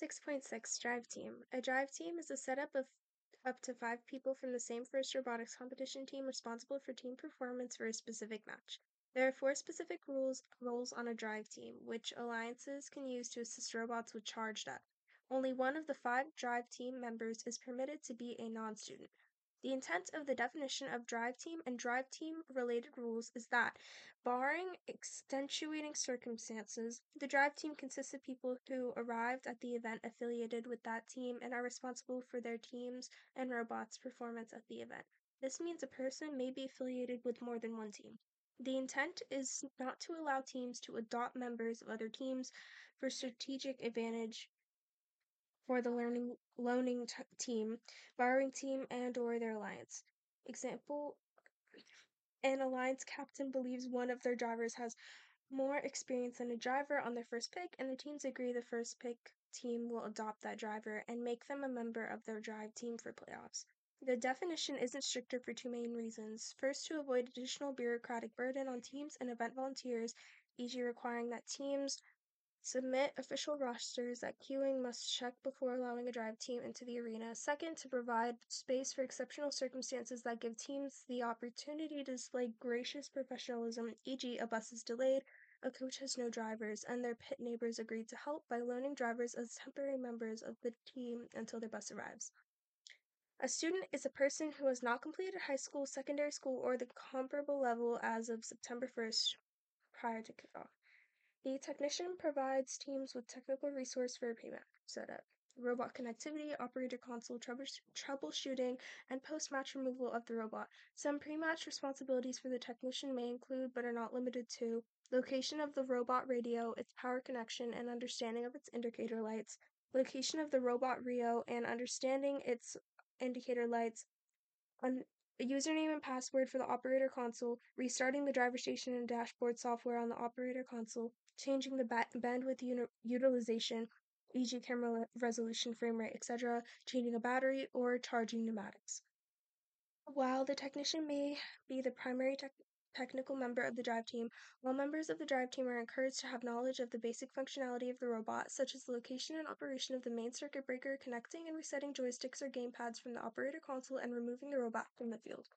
6.6 Drive Team. A drive team is a setup of up to five people from the same first robotics competition team responsible for team performance for a specific match. There are four specific rules roles on a drive team, which alliances can use to assist robots with charged up. Only one of the five drive team members is permitted to be a non student. The intent of the definition of drive team and drive team related rules is that, barring extenuating circumstances, the drive team consists of people who arrived at the event affiliated with that team and are responsible for their team's and robots' performance at the event. This means a person may be affiliated with more than one team. The intent is not to allow teams to adopt members of other teams for strategic advantage for the learning loaning t- team, borrowing team, and or their alliance. Example: An alliance captain believes one of their drivers has more experience than a driver on their first pick, and the teams agree the first pick team will adopt that driver and make them a member of their drive team for playoffs. The definition isn't stricter for two main reasons. First, to avoid additional bureaucratic burden on teams and event volunteers, e.g., requiring that teams Submit official rosters that queuing must check before allowing a drive team into the arena. Second, to provide space for exceptional circumstances that give teams the opportunity to display gracious professionalism, e.g., a bus is delayed, a coach has no drivers, and their pit neighbors agreed to help by loaning drivers as temporary members of the team until their bus arrives. A student is a person who has not completed high school, secondary school, or the comparable level as of September 1st prior to kickoff. The technician provides teams with technical resource for payment setup, robot connectivity, operator console troubles- troubleshooting, and post-match removal of the robot. Some pre-match responsibilities for the technician may include, but are not limited to, location of the robot radio, its power connection, and understanding of its indicator lights, location of the roboRIO, and understanding its indicator lights, un- a username and password for the operator console, restarting the driver station and dashboard software on the operator console, changing the ba- bandwidth uni- utilization, e.g., camera resolution, frame rate, etc., changing a battery, or charging pneumatics. While the technician may be the primary tech technical member of the drive team, all members of the drive team are encouraged to have knowledge of the basic functionality of the robot, such as the location and operation of the main circuit breaker, connecting and resetting joysticks or gamepads from the operator console, and removing the robot from the field.